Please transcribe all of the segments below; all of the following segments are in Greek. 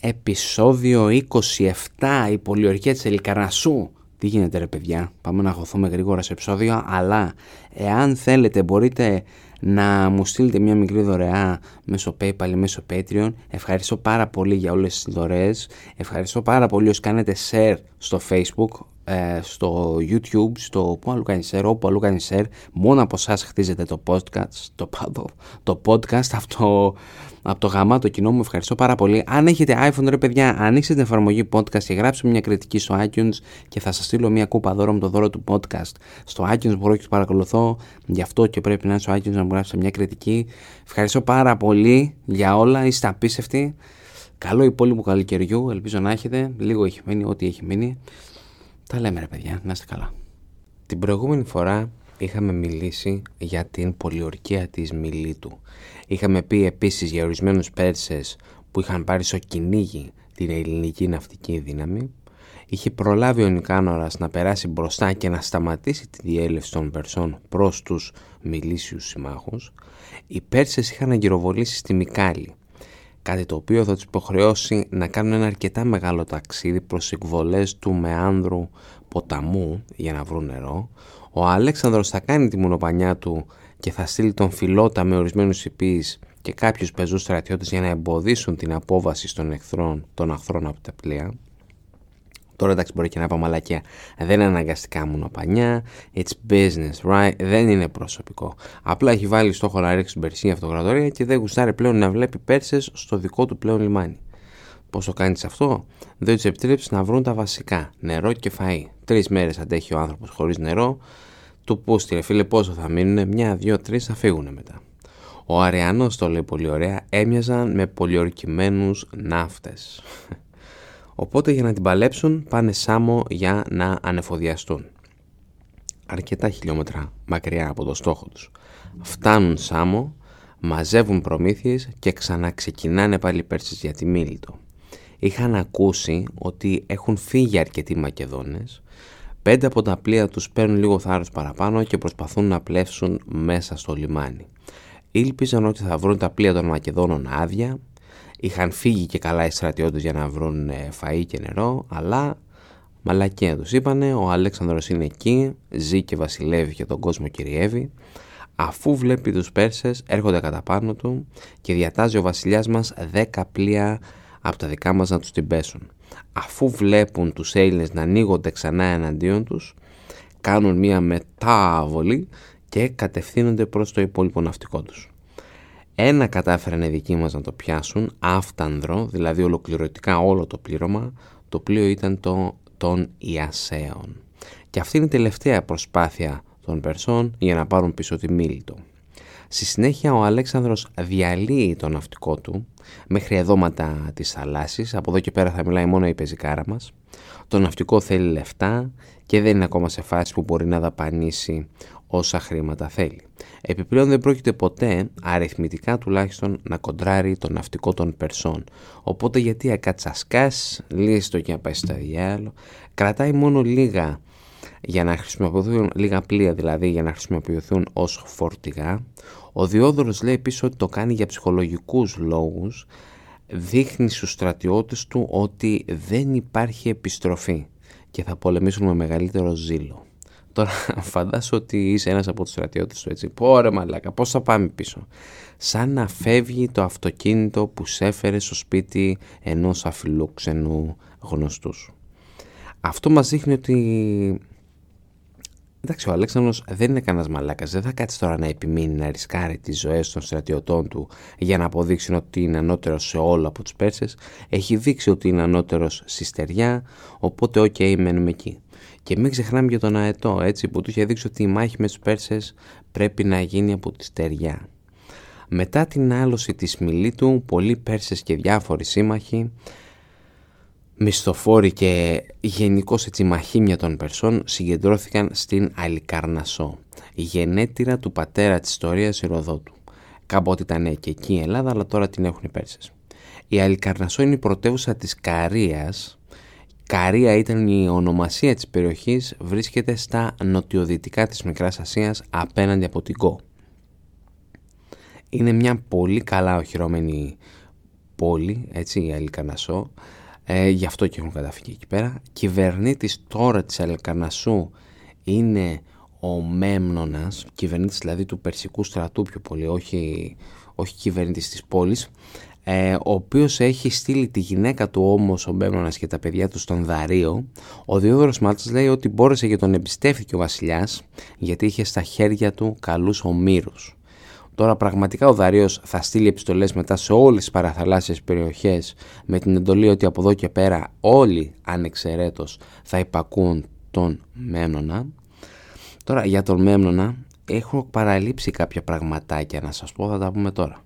επεισόδιο 27 η πολιορκία της Ελικαρασού τι γίνεται ρε παιδιά, πάμε να χωθούμε γρήγορα σε επεισόδιο αλλά εάν θέλετε μπορείτε να μου στείλετε μια μικρή δωρεά μέσω PayPal ή μέσω Patreon. Ευχαριστώ πάρα πολύ για όλες τις δωρεές. Ευχαριστώ πάρα πολύ όσοι κάνετε share στο Facebook, ε, στο YouTube, στο που αλλού κάνεις share, όπου αλλού κάνεις share. Μόνο από εσάς χτίζετε το podcast, το, το, το podcast αυτό από το γαμάτο κοινό μου. Ευχαριστώ πάρα πολύ. Αν έχετε iPhone, ρε παιδιά, ανοίξτε την εφαρμογή podcast και γράψτε μια κριτική στο iTunes και θα σας στείλω μια κούπα δώρο με το δώρο του podcast. Στο iTunes μπορώ και το παρακολουθώ, γι' αυτό και πρέπει να είναι στο iTunes να μου γράψετε μια κριτική. Ευχαριστώ πάρα πολύ για όλα, είστε απίστευτοι. Καλό υπόλοιπο καλοκαιριού, ελπίζω να έχετε. Λίγο έχει μείνει, ό,τι έχει μείνει. Τα λέμε ρε παιδιά, να είστε καλά. Την προηγούμενη φορά είχαμε μιλήσει για την πολιορκία της Μιλήτου. Είχαμε πει επίσης για ορισμένους Πέρσες που είχαν πάρει στο κυνήγι την ελληνική ναυτική δύναμη. Είχε προλάβει ο Νικάνορας να περάσει μπροστά και να σταματήσει τη διέλευση των Περσών προς τους μιλήσιους συμμάχους. Οι Πέρσες είχαν αγκυροβολήσει στη Μικάλη, κάτι το οποίο θα τους υποχρεώσει να κάνουν ένα αρκετά μεγάλο ταξίδι προς εκβολές του μεάνδρου ποταμού για να βρουν νερό. Ο Αλέξανδρος θα κάνει τη μονοπανιά του και θα στείλει τον φιλότα με ορισμένους υπείς και κάποιους πεζούς στρατιώτες για να εμποδίσουν την απόβαση των εχθρών, των αχθρών από τα πλοία. Τώρα εντάξει μπορεί και να πάω μαλακία. Δεν είναι αναγκαστικά μονοπανιά. It's business, right? Δεν είναι προσωπικό. Απλά έχει βάλει στόχο να ρίξει την Περσίνη αυτοκρατορία και δεν γουστάρει πλέον να βλέπει Πέρσες στο δικό του πλέον λιμάνι. Πώς το κάνεις αυτό, δεν του επιτρέψεις να βρουν τα βασικά: νερό και φαΐ. Τρεις μέρες αντέχει ο άνθρωπος χωρίς νερό, του πούστη, φίλε, πόσο θα μείνουν, μια, δύο, τρεις θα φύγουν μετά. Ο Αριανός το λέει πολύ ωραία, έμοιαζαν με πολιορκημένους ναύτες. Οπότε για να την παλέψουν πάνε Σάμο για να ανεφοδιαστούν. Αρκετά χιλιόμετρα μακριά από το στόχο τους. Φτάνουν Σάμο, μαζεύουν προμήθειες και ξαναξεκινάνε πάλι Πέρσες για τη Μίλητο. Είχαν ακούσει ότι έχουν φύγει αρκετοί Μακεδόνες Πέντε από τα πλοία τους παίρνουν λίγο θάρρος παραπάνω και προσπαθούν να πλεύσουν μέσα στο λιμάνι. Ήλπιζαν ότι θα βρουν τα πλοία των Μακεδόνων άδεια, είχαν φύγει και καλά οι στρατιώτες για να βρουν ε, φαΐ και νερό, αλλά μαλακία τους είπανε, ο Αλέξανδρος είναι εκεί, ζει και βασιλεύει και τον κόσμο κυριεύει, αφού βλέπει τους Πέρσες έρχονται κατά πάνω του και διατάζει ο βασιλιάς μας δέκα πλοία από τα δικά μας να τους την πέσουν. Αφού βλέπουν τους Έλληνες να ανοίγονται ξανά εναντίον τους κάνουν μία μετάβολη και κατευθύνονται προς το υπόλοιπο ναυτικό τους. Ένα κατάφεραν οι δικοί μας να το πιάσουν, άφτανδρο, δηλαδή ολοκληρωτικά όλο το πλήρωμα, το πλοίο ήταν το των Ιασέων. Και αυτή είναι η τελευταία προσπάθεια των Περσών για να πάρουν πίσω τη Μίλητο. Στη συνέχεια ο Αλέξανδρος διαλύει το ναυτικό του μέχρι εδώματα της θαλάσσης. Από εδώ και πέρα θα μιλάει μόνο η πεζικάρα μας. Το ναυτικό θέλει λεφτά και δεν είναι ακόμα σε φάση που μπορεί να δαπανίσει όσα χρήματα θέλει. Επιπλέον δεν πρόκειται ποτέ, αριθμητικά τουλάχιστον, να κοντράρει το ναυτικό των Περσών. Οπότε γιατί ακατσασκάς, λύσεις και να πάει στο διάλογο, κρατάει μόνο λίγα για να χρησιμοποιηθούν λίγα πλοία δηλαδή για να χρησιμοποιηθούν ως φορτηγά. Ο Διόδωρος λέει επίσης ότι το κάνει για ψυχολογικούς λόγους δείχνει στους στρατιώτες του ότι δεν υπάρχει επιστροφή και θα πολεμήσουν με μεγαλύτερο ζήλο. Τώρα φαντάσου ότι είσαι ένας από τους στρατιώτες του έτσι. Πόρε μαλάκα, πώς θα πάμε πίσω; Σαν να φεύγει το αυτοκίνητο που σε έφερε στο σπίτι ενός αφιλόξενου γνωστού σου. Αυτό μας δείχνει ότι Εντάξει, ο Αλέξανδρος δεν είναι κανένας μαλάκας. Δεν θα κάτσει τώρα να επιμείνει να ρισκάρει τις ζωές των στρατιωτών του για να αποδείξει ότι είναι ανώτερος σε όλα από τους Πέρσες. Έχει δείξει ότι είναι ανώτερος στη στεριά, οπότε, ok, okay, μένουμε εκεί. Και μην ξεχνάμε για τον Αετό, έτσι, που του είχε δείξει ότι η μάχη με τους Πέρσες πρέπει να γίνει από τη στεριά. Μετά την άλωση της Μιλήτου, πολλοί Πέρσες και διάφοροι σύμμαχοι μισθοφόροι και γενικώς έτσι μαχήμια των Περσών συγκεντρώθηκαν στην Αλικαρνασό, η γενέτειρα του πατέρα της ιστορίας Ηροδότου. Κάποτε ήταν και εκεί η Ελλάδα, αλλά τώρα την έχουν οι Πέρσες. Η Αλικαρνασό είναι η πρωτεύουσα της Καρίας. Καρία ήταν η ονομασία της περιοχής, βρίσκεται στα νοτιοδυτικά της Μικράς Ασίας απέναντι από την Κο. Είναι μια πολύ καλά οχυρώμενη πόλη, έτσι, η Αλικανασό, ε, γι' αυτό και έχουν καταφύγει εκεί πέρα. Κυβερνήτης τώρα της Αλικανασού είναι ο Μέμνονας, κυβερνήτης δηλαδή του Περσικού στρατού πιο πολύ, όχι, όχι κυβερνήτης της πόλης, ε, ο οποίος έχει στείλει τη γυναίκα του όμως ο Μέμνονας και τα παιδιά του στον Δαρίο. Ο Διόδωρος Μάλτας λέει ότι μπόρεσε και τον εμπιστεύτηκε ο βασιλιάς γιατί είχε στα χέρια του καλούς ομήρους. Τώρα πραγματικά ο Δαρίος θα στείλει επιστολές μετά σε όλες τις παραθαλάσσιες περιοχές με την εντολή ότι από εδώ και πέρα όλοι ανεξαιρέτως θα υπακούν τον Μέμνονα. Τώρα για τον Μέμνονα έχω παραλείψει κάποια πραγματάκια να σας πω, θα τα πούμε τώρα.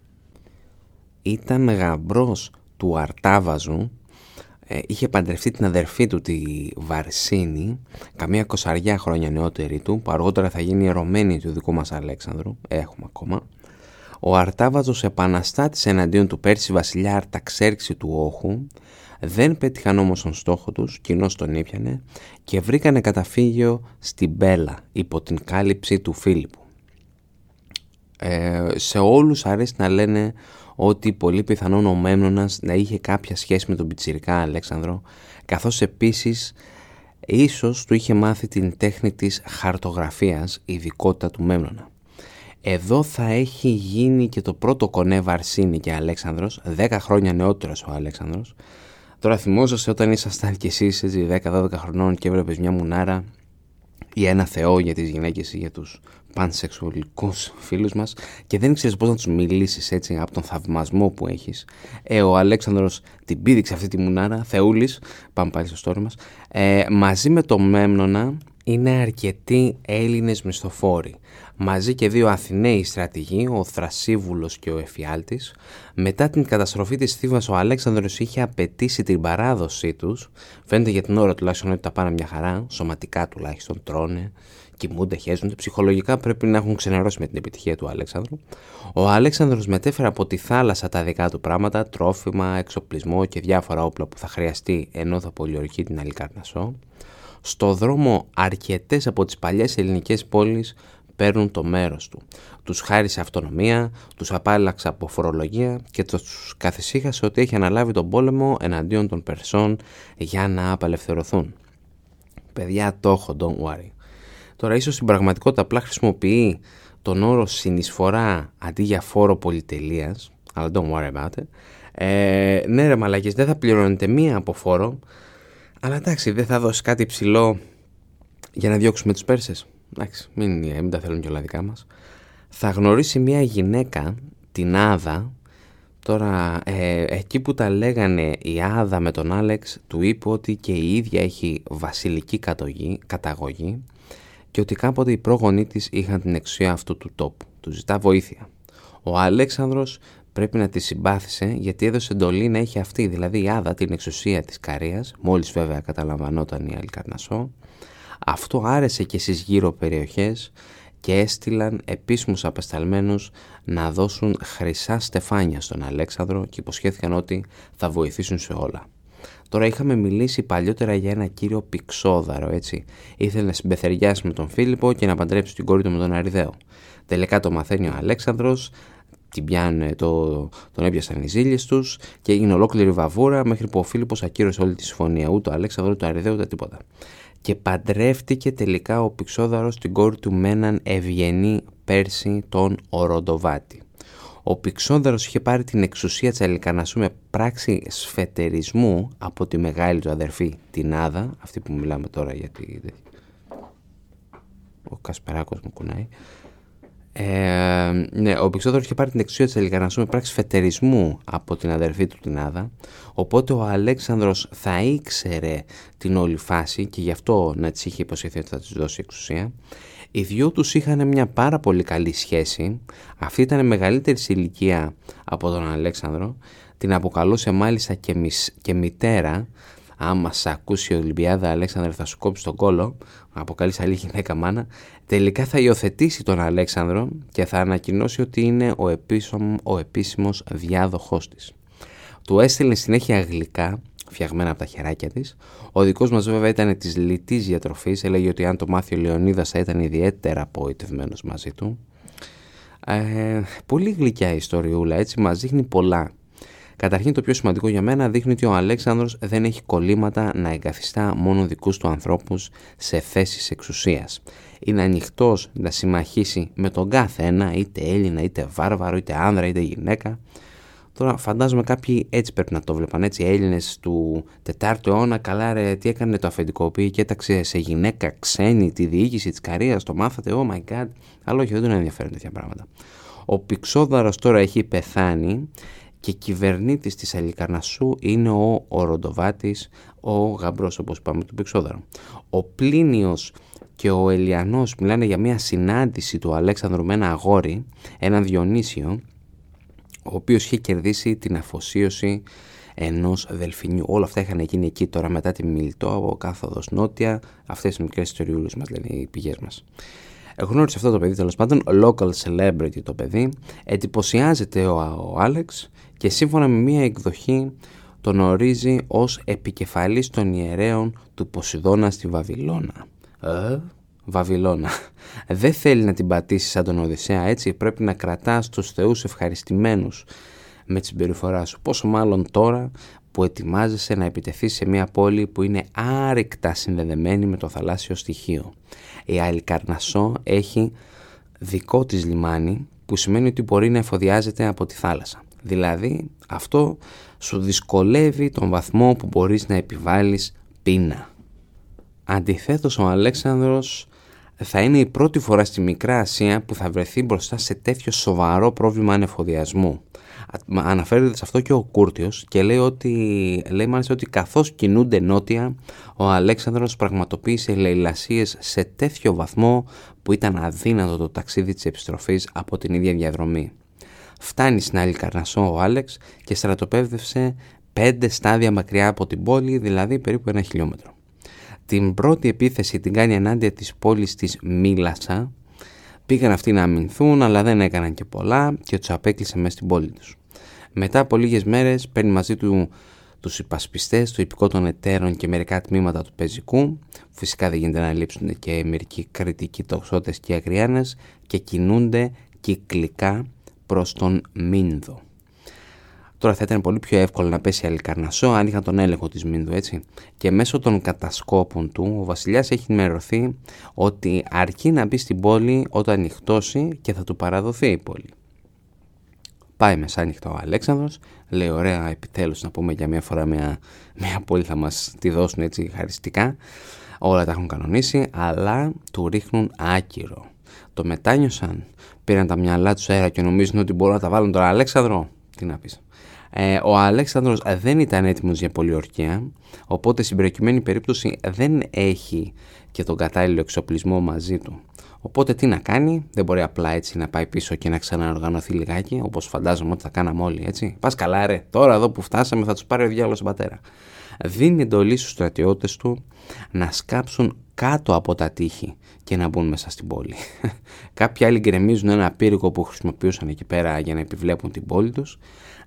Ήταν γαμπρός του Αρτάβαζου, ε, είχε παντρευτεί την αδερφή του τη Βαρσίνη, καμία κοσαριά χρόνια νεότερη του, που αργότερα θα γίνει ερωμένη του δικού μας Αλέξανδρου, έχουμε ακόμα. Ο Αρτάβαζος επαναστάτησε εναντίον του Πέρση βασιλιά Αρταξέρξη του Όχου, δεν πέτυχαν όμως τον στόχο τους, κοινώς τον ήπιανε και βρήκανε καταφύγιο στην Μπέλα υπό την κάλυψη του Φίλιππου. Ε, σε όλους αρέσει να λένε ότι πολύ πιθανόν ο Μέμνονας να είχε κάποια σχέση με τον Πιτσιρικά Αλέξανδρο καθώς επίσης ίσως του είχε μάθει την τέχνη της χαρτογραφίας, ειδικότητα του Μέμνονα. Εδώ θα έχει γίνει και το πρώτο κονέ Βαρσίνη και Αλέξανδρος, 10 χρόνια νεότερος ο Αλέξανδρος, Τώρα θυμόσαστε όταν ήσασταν κι εσείς 10-12 χρονών και έβλεπες μια μουνάρα ή ένα θεό για τις γυναίκες ή για τους πανσεξουαλικούς φίλους μας και δεν ξέρεις πώς να τους μιλήσεις έτσι από τον θαυμασμό που έχεις. Ε, ο Αλέξανδρος την πήδηξε αυτή τη μουνάρα, θεούλης, πάμε πάλι στο story μας, ε, μαζί με το Μέμνονα είναι αρκετοί Έλληνες μισθοφόροι μαζί και δύο Αθηναίοι στρατηγοί, ο Θρασίβουλος και ο Εφιάλτης. Μετά την καταστροφή της Θήβας ο Αλέξανδρος είχε απαιτήσει την παράδοσή τους. Φαίνεται για την ώρα τουλάχιστον ότι τα πάνε μια χαρά, σωματικά τουλάχιστον τρώνε, κοιμούνται, χέζονται. Ψυχολογικά πρέπει να έχουν ξενερώσει με την επιτυχία του Αλέξανδρου. Ο Αλέξανδρος μετέφερε από τη θάλασσα τα δικά του πράγματα, τρόφιμα, εξοπλισμό και διάφορα όπλα που θα χρειαστεί ενώ θα πολιορκεί την Αλικάρνασό. Στο δρόμο αρκετές από τις παλιές ελληνικές πόλεις παίρνουν το μέρος του. Τους χάρισε αυτονομία, τους απάλλαξε από φορολογία και τους καθησύχασε ότι έχει αναλάβει τον πόλεμο εναντίον των Περσών για να απελευθερωθούν. Παιδιά το έχω, don't worry. Τώρα ίσως στην πραγματικότητα απλά χρησιμοποιεί τον όρο συνεισφορά αντί για φόρο πολυτελείας, αλλά don't worry about it. Ε, ναι ρε μαλακές, δεν θα πληρώνετε μία από φόρο, αλλά εντάξει δεν θα δώσει κάτι ψηλό για να διώξουμε τους Πέρσες εντάξει, μην, μην τα θέλουν και όλα δικά μας, θα γνωρίσει μια γυναίκα, την Άδα, τώρα ε, εκεί που τα λέγανε η Άδα με τον Άλεξ, του είπε ότι και η ίδια έχει βασιλική κατογή, καταγωγή και ότι κάποτε οι πρόγονοί της είχαν την εξουσία αυτού του τόπου. Του ζητά βοήθεια. Ο Αλέξανδρος πρέπει να τη συμπάθησε γιατί έδωσε εντολή να έχει αυτή, δηλαδή η Άδα την εξουσία της Καρίας, μόλις βέβαια καταλαμβανόταν η Αλκαρνασό, αυτό άρεσε και στις γύρω περιοχές και έστειλαν επίσημους απεσταλμένους να δώσουν χρυσά στεφάνια στον Αλέξανδρο και υποσχέθηκαν ότι θα βοηθήσουν σε όλα. Τώρα είχαμε μιλήσει παλιότερα για ένα κύριο Πηξόδαρο, έτσι. Ήθελε να συμπεθεριάσει με τον Φίλιππο και να παντρέψει την κόρη του με τον Αριδαίο. Τελικά το μαθαίνει ο Αλέξανδρος, την πιάνε, το, τον έπιασαν οι ζήλιες τους και έγινε ολόκληρη βαβούρα μέχρι που ο Φίλιππος ακύρωσε όλη τη συμφωνία. Ούτε ο Αλέξανδρο, ούτε ο Αριδαίο, ούτε τίποτα και παντρεύτηκε τελικά ο Πηξόδαρος την κόρη του με έναν ευγενή Πέρση τον Οροντοβάτη. Ο Πηξόδαρος είχε πάρει την εξουσία της Αλικανασού με πράξη σφετερισμού από τη μεγάλη του αδερφή την Άδα, αυτή που μιλάμε τώρα γιατί ο Κασπεράκος μου κουνάει, ε, ναι, ο Πηξόδωρο είχε πάρει την εξουσία της Ελικανασού με πράξη φετερισμού από την αδερφή του την Άδα. Οπότε ο Αλέξανδρος θα ήξερε την όλη φάση και γι' αυτό να της είχε υποσχεθεί ότι θα της δώσει εξουσία. Οι δυο τους είχαν μια πάρα πολύ καλή σχέση. Αυτή ήταν μεγαλύτερη σε ηλικία από τον Αλέξανδρο. Την αποκαλούσε μάλιστα και, και μητέρα άμα σε ακούσει η Ολυμπιάδα Αλέξανδρο θα σου κόψει τον κόλο, αποκαλείς άλλη γυναίκα μάνα, τελικά θα υιοθετήσει τον Αλέξανδρο και θα ανακοινώσει ότι είναι ο, επίσημο, ο επίσημος διάδοχός της. Του έστειλε συνέχεια γλυκά, φτιαγμένα από τα χεράκια της. Ο δικός μας βέβαια ήταν της λιτής διατροφής, έλεγε ότι αν το μάθει ο Λεωνίδας θα ήταν ιδιαίτερα απογοητευμένος μαζί του. Ε, πολύ γλυκιά η ιστοριούλα, έτσι μας δείχνει πολλά. Καταρχήν το πιο σημαντικό για μένα δείχνει ότι ο Αλέξανδρος δεν έχει κολλήματα να εγκαθιστά μόνο δικούς του ανθρώπους σε θέσεις εξουσίας. Είναι ανοιχτός να συμμαχίσει με τον κάθε ένα, είτε Έλληνα, είτε βάρβαρο, είτε άνδρα, είτε γυναίκα. Τώρα φαντάζομαι κάποιοι έτσι πρέπει να το βλέπαν, έτσι Έλληνες του 4ου αιώνα, καλά ρε, τι έκανε το αφεντικό, πήγε και έταξε σε γυναίκα ξένη τη διοίκηση της καρίας, το μάθατε, oh my god, αλλά όχι δεν τον ενδιαφέρουν τέτοια πράγματα. Ο Πηξόδαρος τώρα έχει πεθάνει και κυβερνήτης της Αλικαρνασσού είναι ο Οροντοβάτης, ο γαμπρός όπως είπαμε του Πηξόδαρο. Ο Πλίνιος και ο Ελιανός μιλάνε για μια συνάντηση του Αλέξανδρου με ένα αγόρι, έναν Διονύσιο, ο οποίος είχε κερδίσει την αφοσίωση ενός δελφινιού. Όλα αυτά είχαν γίνει εκεί τώρα μετά τη Μιλτό από κάθοδος νότια. Αυτές οι μικρές ιστοριούλες μας λένε οι πηγές μας. Γνώρισε αυτό το παιδί τέλος πάντων, local celebrity το παιδί, εντυπωσιάζεται ο, ο Άλεξ και σύμφωνα με μία εκδοχή τον ορίζει ως επικεφαλής των ιερέων του Ποσειδώνα στη Βαβυλώνα. Ε, Βαβυλώνα. Δεν θέλει να την πατήσει σαν τον Οδυσσέα έτσι, πρέπει να κρατάς τους θεούς ευχαριστημένους με τη συμπεριφορά σου. Πόσο μάλλον τώρα που ετοιμάζεσαι να επιτεθεί σε μια πόλη που είναι άρρηκτα συνδεδεμένη με το θαλάσσιο στοιχείο. Η Αλικαρνασό έχει δικό της λιμάνι που σημαίνει ότι μπορεί να εφοδιάζεται από τη θάλασσα. Δηλαδή αυτό σου δυσκολεύει τον βαθμό που μπορείς να επιβάλλεις πείνα. Αντιθέτως ο Αλέξανδρος θα είναι η πρώτη φορά στη Μικρά Ασία που θα βρεθεί μπροστά σε τέτοιο σοβαρό πρόβλημα ανεφοδιασμού. Αναφέρεται σε αυτό και ο Κούρτιος και λέει, ότι, λέει μάλιστα ότι καθώς κινούνται νότια ο Αλέξανδρος πραγματοποίησε λαιλασίες σε τέτοιο βαθμό που ήταν αδύνατο το ταξίδι της επιστροφής από την ίδια διαδρομή. Φτάνει στην άλλη Καρνασό ο Άλεξ και στρατοπέδευσε πέντε στάδια μακριά από την πόλη, δηλαδή περίπου ένα χιλιόμετρο. Την πρώτη επίθεση την κάνει ενάντια της πόλης της Μίλασα. Πήγαν αυτοί να αμυνθούν αλλά δεν έκαναν και πολλά και τους απέκλεισε μέσα στην πόλη τους. Μετά από λίγες μέρες παίρνει μαζί του τους υπασπιστές, το υπηκό των εταίρων και μερικά τμήματα του πεζικού. Φυσικά δεν γίνεται να λείψουν και μερικοί κριτικοί τοξότες και αγριάνες και κινούνται κυκλικά προς τον Μίνδο. Τώρα θα ήταν πολύ πιο εύκολο να πέσει Αλικαρνασό αν είχαν τον έλεγχο της Μίνδου, έτσι. Και μέσω των κατασκόπων του, ο βασιλιάς έχει ενημερωθεί ότι αρκεί να μπει στην πόλη όταν νυχτώσει και θα του παραδοθεί η πόλη. Πάει μεσάνυχτα ο Αλέξανδρος, λέει ωραία επιτέλους να πούμε για μια φορά μια, μια πόλη θα μας τη δώσουν έτσι χαριστικά. Όλα τα έχουν κανονίσει, αλλά του ρίχνουν άκυρο. Το μετάνιωσαν, πήραν τα μυαλά τους αέρα και νομίζουν ότι μπορούν να τα βάλουν τον Αλέξανδρο. Τι να πεις. Ε, ο Αλέξανδρος δεν ήταν έτοιμος για πολιορκία, οπότε στην προκειμένη περίπτωση δεν έχει και τον κατάλληλο εξοπλισμό μαζί του. Οπότε τι να κάνει, δεν μπορεί απλά έτσι να πάει πίσω και να ξαναοργανωθεί λιγάκι, όπως φαντάζομαι ότι θα κάναμε όλοι έτσι. Πας καλά, ρε, τώρα εδώ που φτάσαμε θα τους πάρει ο διάλογος πατέρας. Δίνει εντολή στους στρατιώτες του να σκάψουν κάτω από τα τείχη και να μπουν μέσα στην πόλη. Κάποιοι άλλοι γκρεμίζουν ένα πύργο που χρησιμοποιούσαν εκεί πέρα για να επιβλέπουν την πόλη τους.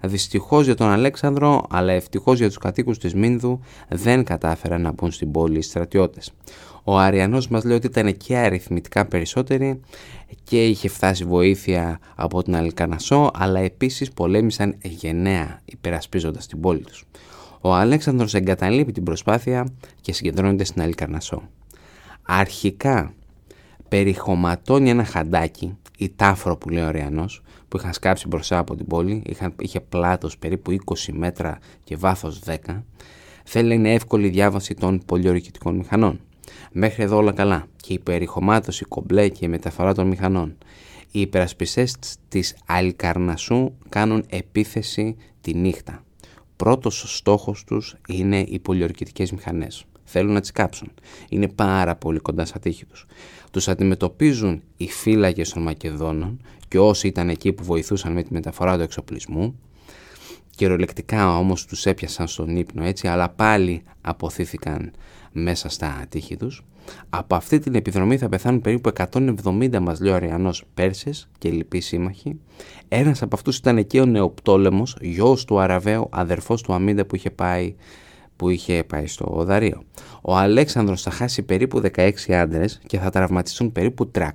Δυστυχώς για τον Αλέξανδρο, αλλά ευτυχώς για τους κατοίκους της Μίνδου, δεν κατάφεραν να μπουν στην πόλη οι στρατιώτες. Ο Αριανός μας λέει ότι ήταν και αριθμητικά περισσότεροι και είχε φτάσει βοήθεια από την Αλικανασό, αλλά επίσης πολέμησαν γενναία υπερασπίζοντας την πόλη τους. Ο Αλέξανδρος εγκαταλείπει την προσπάθεια και συγκεντρώνεται στην Αλικανασό. Αρχικά περιχωματώνει ένα χαντάκι, η τάφρο που λέει ο Αριανός, που είχαν σκάψει μπροστά από την πόλη, είχαν, είχε πλάτος περίπου 20 μέτρα και βάθος 10, θέλει να είναι εύκολη διάβαση των πολιορκητικών μηχανών. Μέχρι εδώ όλα καλά και η περιχωμάτωση κομπλέ και η μεταφορά των μηχανών. Οι υπερασπιστές της Αλκαρνασού κάνουν επίθεση τη νύχτα. Πρώτος στόχος τους είναι οι πολιορκητικές μηχανές. Θέλουν να τις κάψουν. Είναι πάρα πολύ κοντά στα τείχη τους. Τους αντιμετωπίζουν οι φύλακες των Μακεδόνων και όσοι ήταν εκεί που βοηθούσαν με τη μεταφορά του εξοπλισμού. Κυριολεκτικά όμως τους έπιασαν στον ύπνο έτσι, αλλά πάλι αποθήθηκαν μέσα στα τείχη τους. Από αυτή την επιδρομή θα πεθάνουν περίπου 170 μας λέει ο Αριανός Πέρσες και λοιποί σύμμαχοι. Ένας από αυτούς ήταν και ο Νεοπτόλεμος, γιος του Αραβαίου, αδερφός του Αμίντα που είχε πάει που είχε πάει στο Δαρείο. Ο Αλέξανδρος θα χάσει περίπου 16 άντρες και θα τραυματιστούν περίπου 300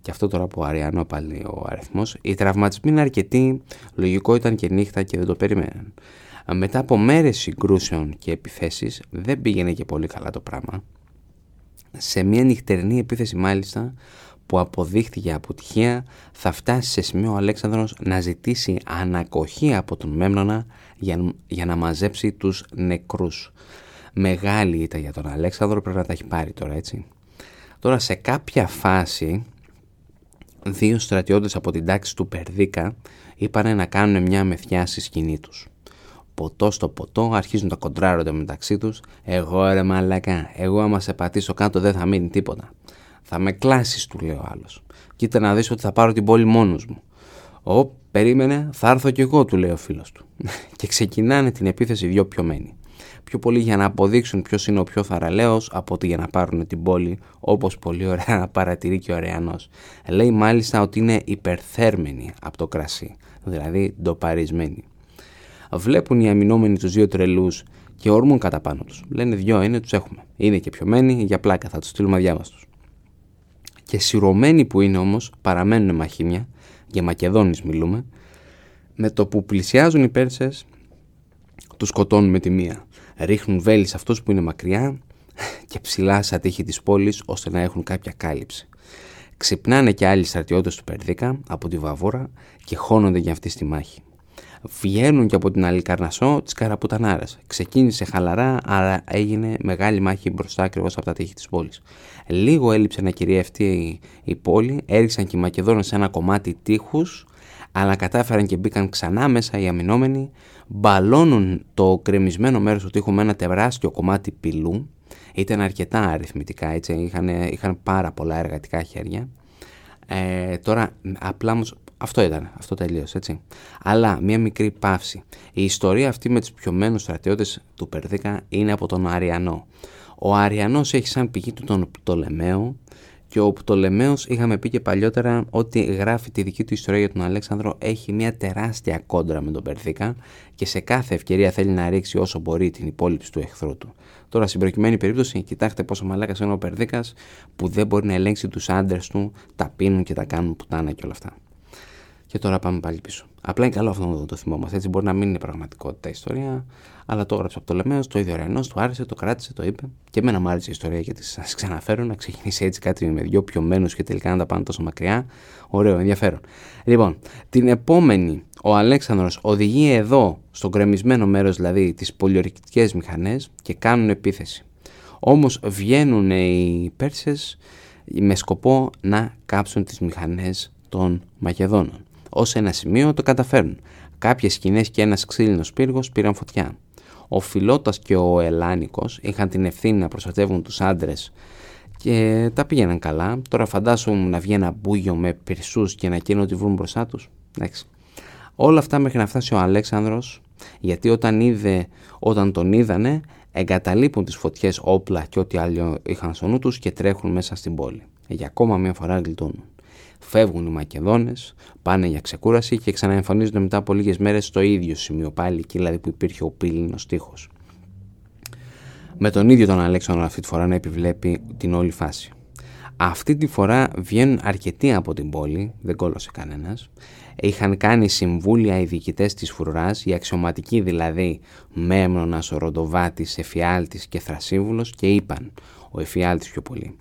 και αυτό τώρα από Αριανό πάλι ο αριθμός, οι τραυματισμοί είναι αρκετοί, λογικό ήταν και νύχτα και δεν το περίμεναν. Μετά από μέρες συγκρούσεων και επιθέσεις δεν πήγαινε και πολύ καλά το πράγμα. Σε μια νυχτερινή επίθεση μάλιστα που αποδείχθηκε αποτυχία θα φτάσει σε σημείο ο Αλέξανδρος να ζητήσει ανακοχή από τον Μέμνονα για, για να μαζέψει τους νεκρούς. Μεγάλη ήταν για τον Αλέξανδρο, πρέπει να τα έχει πάρει τώρα έτσι. Τώρα σε κάποια φάση δύο στρατιώτες από την τάξη του Περδίκα είπαν να κάνουν μια μεθιά στη σκηνή τους. Ποτό στο ποτό αρχίζουν τα κοντράρονται μεταξύ τους «Εγώ ρε μαλακά, εγώ άμα σε πατήσω κάτω δεν θα μείνει τίποτα». «Θα με κλάσεις» του λέει ο άλλος. «Κοίτα να δεις ότι θα πάρω την πόλη μόνος μου». «Ω, περίμενε, θα έρθω κι εγώ» του λέει ο φίλος του. και ξεκινάνε την επίθεση δυο πιωμένοι πιο πολύ για να αποδείξουν ποιος είναι ο πιο θαραλέος από ότι για να πάρουν την πόλη όπως πολύ ωραία παρατηρεί και ο Ρεανός. Λέει μάλιστα ότι είναι υπερθέρμενοι από το κρασί, δηλαδή ντοπαρισμένοι. Βλέπουν οι αμυνόμενοι τους δύο τρελούς και ορμούν κατά πάνω τους. Λένε δυο είναι, τους έχουμε. Είναι και πιωμένοι, για πλάκα θα τους στείλουμε αδιάβαστους. Και σειρωμένοι που είναι όμως παραμένουν μαχήμια, για Μακεδόνης μιλούμε, με το που πλησιάζουν οι Πέρσες τους σκοτώνουν με τη μία ρίχνουν βέλη σε αυτούς που είναι μακριά και ψηλά στα τείχη της πόλης ώστε να έχουν κάποια κάλυψη. Ξυπνάνε και άλλοι στρατιώτες του Περδίκα από τη Βαβόρα και χώνονται για αυτή στη μάχη. Βγαίνουν και από την Αλικαρνασό τη Καραπουτανάρα. Ξεκίνησε χαλαρά, αλλά έγινε μεγάλη μάχη μπροστά ακριβώς από τα τείχη της πόλης. Λίγο έλειψε να κυριευτεί η, η πόλη, έριξαν και οι Μακεδόνες σε ένα κομμάτι τείχους, αλλά κατάφεραν και μπήκαν ξανά μέσα οι αμυνόμενοι, μπαλώνουν το κρεμισμένο μέρος του τοίχου με ένα τεράστιο κομμάτι πυλού. Ήταν αρκετά αριθμητικά, έτσι, είχαν, είχαν πάρα πολλά εργατικά χέρια. Ε, τώρα, απλά όμως, αυτό ήταν, αυτό τελείωσε, έτσι. Αλλά, μία μικρή παύση. Η ιστορία αυτή με τους πιωμένους στρατιώτες του Περδίκα είναι από τον Αριανό. Ο Αριανός έχει σαν πηγή του τον Πτολεμαίο, και ο Πτολεμαίος είχαμε πει και παλιότερα ότι γράφει τη δική του ιστορία για τον Αλέξανδρο έχει μια τεράστια κόντρα με τον Περδίκα και σε κάθε ευκαιρία θέλει να ρίξει όσο μπορεί την υπόλοιψη του εχθρού του. Τώρα στην προκειμένη περίπτωση κοιτάξτε πόσο μαλάκας είναι ο Περδίκας που δεν μπορεί να ελέγξει τους άντρες του, τα πίνουν και τα κάνουν πουτάνα και όλα αυτά. Και τώρα πάμε πάλι πίσω. Απλά είναι καλό αυτό να το θυμόμαστε. Έτσι μπορεί να μην είναι πραγματικότητα η ιστορία, αλλά το έγραψε από το Λεμαίο, το ίδιο Ρενός, του άρεσε, το κράτησε, το είπε. Και εμένα μου άρεσε η ιστορία γιατί σας ξαναφέρω να ξεκινήσει έτσι κάτι με δυο πιωμένους και τελικά να τα πάνε τόσο μακριά. Ωραίο, ενδιαφέρον. Λοιπόν, την επόμενη ο Αλέξανδρος οδηγεί εδώ, στο γκρεμισμένο μέρος δηλαδή, τις πολιορκητικές μηχανές και κάνουν επίθεση. Όμως βγαίνουν οι Πέρσες με σκοπό να κάψουν τις μηχανές των Μακεδόνων. Ως ένα σημείο το καταφέρνουν. Κάποιες σκηνές και ένας ξύλινος πύργος πήραν φωτιά. Ο Φιλότας και ο Ελάνικος είχαν την ευθύνη να προστατεύουν τους άντρες και τα πήγαιναν καλά. Τώρα φαντάσου να βγει ένα μπούγιο με πυρσούς και να εκείνο ότι βρουν μπροστά τους. Εντάξει. Όλα αυτά μέχρι να φτάσει ο Αλέξανδρος γιατί όταν, είδε, όταν τον είδανε εγκαταλείπουν τις φωτιές όπλα και ό,τι άλλο είχαν στο νου τους και τρέχουν μέσα στην πόλη. Για ακόμα μια φορά γλιτώνουν. Φεύγουν οι Μακεδόνες, πάνε για ξεκούραση και ξαναεμφανίζονται μετά από λίγες μέρες στο ίδιο σημείο πάλι, εκεί δηλαδή που υπήρχε ο πύληνος τείχος. Με τον ίδιο τον Αλέξανδρο αυτή τη φορά να επιβλέπει την όλη φάση. Αυτή τη φορά βγαίνουν αρκετοί από την πόλη, δεν κόλωσε κανένας. Είχαν κάνει συμβούλια οι διοικητές της φρουράς, οι αξιωματικοί δηλαδή Μέμνονας, ο Ροντοβάτης, Εφιάλτης και Θρασίβουλος και είπαν, ο Εφιάλτης πιο πολύ.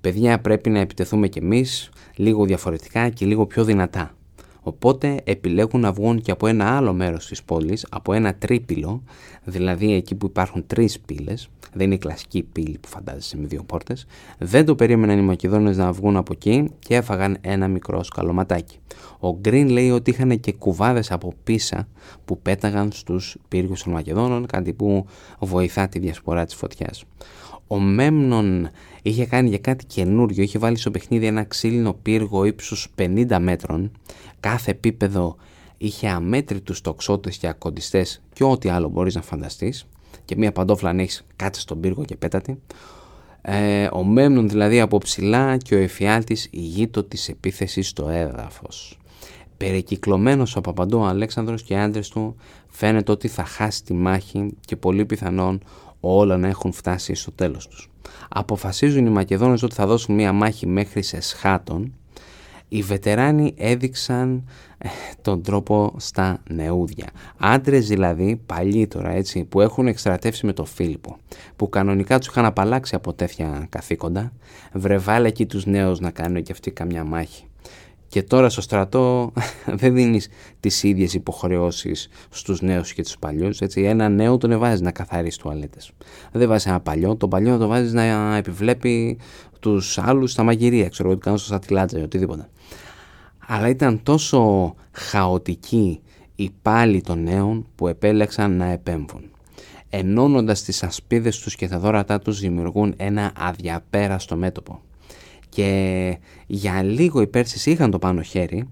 Παιδιά, πρέπει να επιτεθούμε κι εμείς λίγο διαφορετικά και λίγο πιο δυνατά. Οπότε επιλέγουν να βγουν και από ένα άλλο μέρος της πόλης, από ένα τρίπυλο, δηλαδή εκεί που υπάρχουν τρεις πύλες, δεν είναι η κλασική πύλη που φαντάζεσαι με δύο πόρτες, δεν το περίμεναν οι Μακεδόνες να βγουν από εκεί και έφαγαν ένα μικρό σκαλωματάκι. Ο Γκριν λέει ότι είχαν και κουβάδες από πίσα που πέταγαν στους πύργους των Μακεδόνων, κάτι που βοηθά τη διασπορά της φωτιάς. Ο Μέμνον είχε κάνει για κάτι καινούριο, είχε βάλει στο παιχνίδι ένα ξύλινο πύργο ύψους 50 μέτρων, κάθε επίπεδο είχε αμέτρητους τοξότες και ακοντιστές και ό,τι άλλο μπορείς να φανταστείς και μία παντόφλα αν έχεις κάτσε στον πύργο και πέτατη. Ε, ο Μέμνον δηλαδή από ψηλά και ο εφιάλτης ηγείτο της επίθεσης στο έδαφος. Περικυκλωμένος από παντού ο Αλέξανδρος και οι άντρες του φαίνεται ότι θα χάσει τη μάχη και πολύ πιθανόν όλα να έχουν φτάσει στο τέλος τους. Αποφασίζουν οι Μακεδόνες ότι θα δώσουν μία μάχη μέχρι σε σχάτων οι βετεράνοι έδειξαν ε, τον τρόπο στα νεούδια. Άντρες δηλαδή, παλιοί τώρα έτσι, που έχουν εκστρατεύσει με τον Φίλιππο, που κανονικά τους είχαν απαλλάξει από τέτοια καθήκοντα, βρεβάλε εκεί τους νέους να κάνουν και αυτοί καμιά μάχη. Και τώρα στο στρατό δεν δίνεις τις ίδιες υποχρεώσεις στους νέους και τους παλιούς. Έτσι. Ένα νέο τον βάζεις να καθαρίσει τουαλέτες. Δεν βάζεις ένα παλιό, τον παλιό το βάζεις να επιβλέπει τους άλλους στα μαγειρία, ξέρω εγώ, κάνω στο σατιλάτζα ή οτιδήποτε. Αλλά ήταν τόσο χαοτική η πάλι των νέων που επέλεξαν να επέμβουν. Ενώνοντας τις ασπίδες τους και τα δώρατά τους δημιουργούν ένα αδιαπέραστο μέτωπο και για λίγο οι Πέρσες είχαν το πάνω χέρι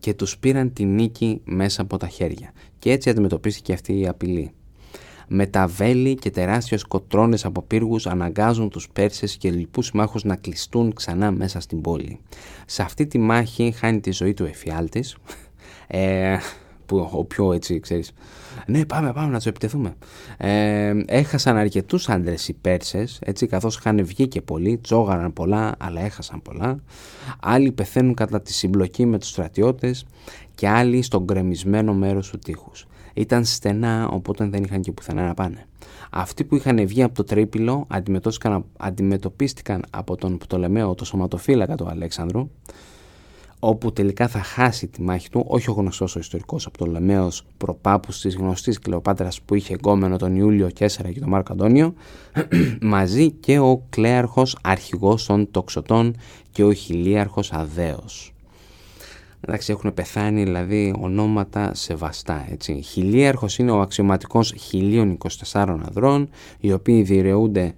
και τους πήραν τη νίκη μέσα από τα χέρια και έτσι αντιμετωπίστηκε αυτή η απειλή. Με τα βέλη και τεράστιες κοτρώνες από πύργους αναγκάζουν τους Πέρσες και λοιπούς μάχους να κλειστούν ξανά μέσα στην πόλη. Σε αυτή τη μάχη χάνει τη ζωή του εφιάλτης, ε, που ο πιο έτσι ξέρεις. Ναι πάμε πάμε να του επιτεθούμε. Ε, έχασαν αρκετούς άντρες οι Πέρσες έτσι καθώς είχαν βγει και πολλοί τσόγαραν πολλά αλλά έχασαν πολλά. Άλλοι πεθαίνουν κατά τη συμπλοκή με τους στρατιώτες και άλλοι στον γκρεμισμένο μέρος του τείχους. Ήταν στενά οπότε δεν είχαν και πουθενά να πάνε. Αυτοί που είχαν βγει από το τρίπυλο αντιμετωπίστηκαν από τον Πτολεμαίο το σωματοφύλακα του Αλέξανδρου όπου τελικά θα χάσει τη μάχη του, όχι ο γνωστός ο ιστορικός από τον Λεμαίο προπάπους της γνωστής Κλεοπάτρας που είχε εγκόμενο τον Ιούλιο Κέσσερα και τον Μάρκο Αντώνιο, μαζί και ο κλέαρχος αρχηγός των τοξωτών και ο χιλίαρχο Αδέος. Εντάξει, έχουν πεθάνει δηλαδή ονόματα σεβαστά. Έτσι. Χιλίαρχος είναι ο αξιωματικός 1024 ανδρών, οι οποίοι διαιρούνται,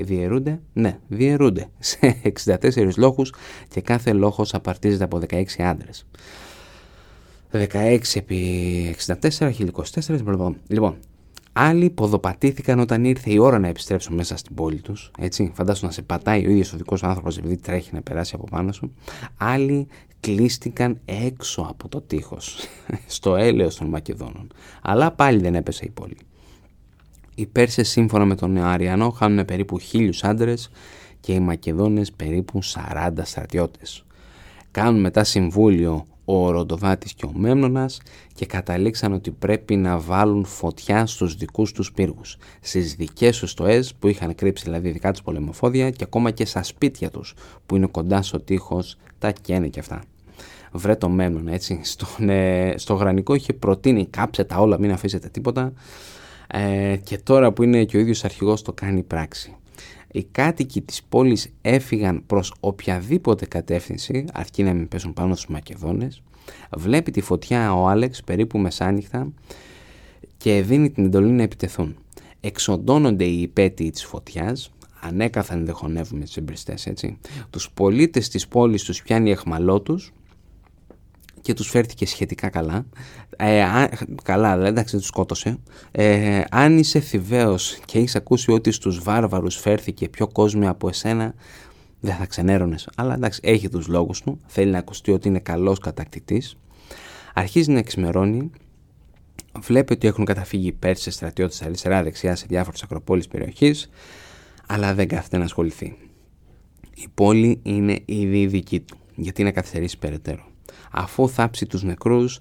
διαιρούνται, ναι, διαιρούνται σε 64 λόγους και κάθε λόγος απαρτίζεται από 16 άντρες. 16 επί 64, 1024, λοιπόν, Άλλοι ποδοπατήθηκαν όταν ήρθε η ώρα να επιστρέψουν μέσα στην πόλη τους. Έτσι, φαντάσου να σε πατάει ο ίδιος ο δικός άνθρωπος επειδή τρέχει να περάσει από πάνω σου. Άλλοι κλείστηκαν έξω από το τείχος, στο έλεος των Μακεδόνων. Αλλά πάλι δεν έπεσε η πόλη. Οι Πέρσες σύμφωνα με τον Αριανό χάνουν περίπου χίλιους άντρες και οι Μακεδόνες περίπου 40 στρατιώτες. Κάνουν μετά συμβούλιο ο Ροντοβάτης και ο Μέμνονας και καταλήξαν ότι πρέπει να βάλουν φωτιά στους δικούς τους πύργους, στις δικές τους στοές που είχαν κρύψει δηλαδή δικά τους πολεμοφόδια και ακόμα και στα σπίτια τους που είναι κοντά στο τείχος, τα καίνε και αυτά. Βρε το Μέμνονα έτσι, στον, ε, στο γρανικό είχε προτείνει κάψε τα όλα μην αφήσετε τίποτα ε, και τώρα που είναι και ο ίδιος αρχηγός το κάνει πράξη οι κάτοικοι της πόλης έφυγαν προς οποιαδήποτε κατεύθυνση, αρκεί να μην πέσουν πάνω στους Μακεδόνες. Βλέπει τη φωτιά ο Άλεξ περίπου μεσάνυχτα και δίνει την εντολή να επιτεθούν. Εξοντώνονται οι υπέτειοι της φωτιάς, ανέκαθαν δεν χωνεύουμε τις εμπριστές έτσι. Τους πολίτες της πόλης τους πιάνει εχμαλό τους και τους φέρθηκε σχετικά καλά. Ε, καλά, δηλαδή εντάξει δεν τους σκότωσε. Ε, αν είσαι θηβαίος και έχεις ακούσει ότι στους βάρβαρους φέρθηκε πιο κόσμο από εσένα, δεν θα ξενέρωνες. Αλλά εντάξει, έχει τους λόγους του. Θέλει να ακουστεί ότι είναι καλός κατακτητής. Αρχίζει να εξημερώνει. Βλέπει ότι έχουν καταφύγει οι Πέρσες στρατιώτες αριστερά-δεξιά σε διάφορες ακροπόλεις περιοχής, αλλά δεν κάθεται να ασχοληθεί. Η πόλη είναι ήδη δική του, γιατί να καθυστερήσει περαιτέρω αφού θάψει τους νεκρούς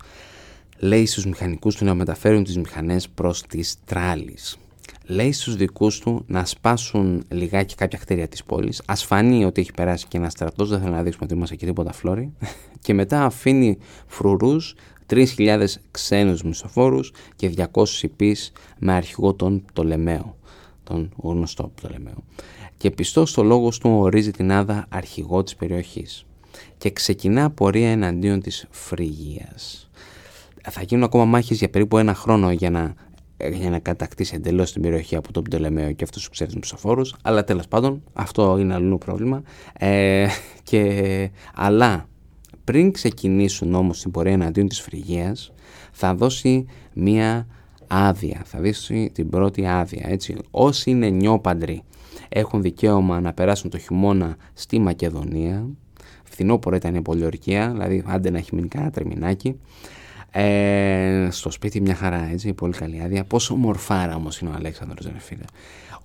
λέει στους μηχανικούς του να μεταφέρουν τις μηχανές προς τις τράλεις. Λέει στους δικούς του να σπάσουν λιγάκι κάποια κτίρια της πόλης. Ας φανεί ότι έχει περάσει και ένας στρατός, δεν θέλω να δείξουμε ότι είμαστε εκεί τίποτα φλόρι. Και μετά αφήνει φρουρούς, 3.000 ξένους μισοφόρους και 200 υπείς με αρχηγό τον Πτολεμαίο, τον γνωστό Πτολεμαίο. Και πιστός στο λόγος του ορίζει την Άδα αρχηγό της περιοχής και ξεκινά πορεία εναντίον της Φρυγίας. Θα γίνουν ακόμα μάχες για περίπου ένα χρόνο για να, για να κατακτήσει εντελώς την περιοχή από τον Πτολεμαίο και αυτούς τους ξέρεις ψηφοφόρους, αλλά τέλος πάντων αυτό είναι αλλού πρόβλημα. Ε, και, αλλά πριν ξεκινήσουν όμως την πορεία εναντίον της Φρυγίας θα δώσει μία άδεια, θα δώσει την πρώτη άδεια. Έτσι. Όσοι είναι νιόπαντροι έχουν δικαίωμα να περάσουν το χειμώνα στη Μακεδονία φθινόπωρο ήταν η πολιορκία, δηλαδή άντε να έχει μείνει κανένα τριμινάκι. Ε, στο σπίτι μια χαρά, έτσι, πολύ καλή άδεια. Πόσο μορφάρα όμως είναι ο Αλέξανδρος, δεν φίλε.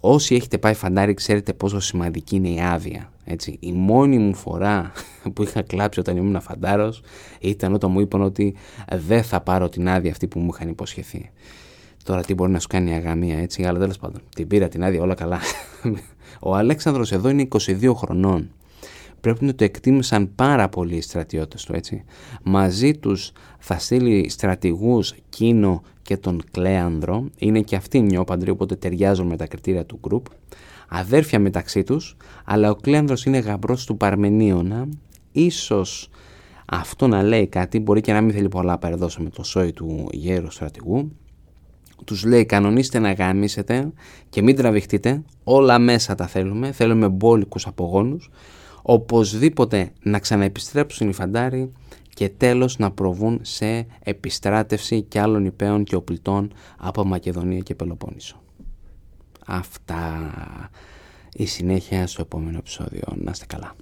Όσοι έχετε πάει φαντάρι ξέρετε πόσο σημαντική είναι η άδεια. Έτσι. Η μόνη μου φορά που είχα κλάψει όταν ήμουν φαντάρος ήταν όταν μου είπαν ότι δεν θα πάρω την άδεια αυτή που μου είχαν υποσχεθεί. Τώρα τι μπορεί να σου κάνει η αγαμία έτσι, αλλά τέλος πάντων. Την πήρα την άδεια, όλα καλά. Ο Αλέξανδρος εδώ είναι 22 χρονών. Πρέπει να το εκτίμησαν πάρα πολύ οι στρατιώτες του, έτσι. Μαζί τους θα στείλει στρατηγούς Κίνο και τον Κλέανδρο. Είναι και αυτοί νιόπαντροι, οπότε ταιριάζουν με τα κριτήρια του γκρουπ. Αδέρφια μεταξύ τους, αλλά ο Κλέανδρος είναι γαμπρός του Παρμενίωνα. Ίσως αυτό να λέει κάτι, μπορεί και να μην θέλει πολλά παρεδώσει με το σόι του γέρου στρατηγού τους λέει κανονίστε να γαμίσετε και μην τραβηχτείτε, όλα μέσα τα θέλουμε, θέλουμε μπόλικους απογόνους, οπωσδήποτε να ξαναεπιστρέψουν οι φαντάροι και τέλος να προβούν σε επιστράτευση και άλλων υπέων και οπλιτών από Μακεδονία και Πελοπόννησο. Αυτά η συνέχεια στο επόμενο επεισόδιο. Να είστε καλά.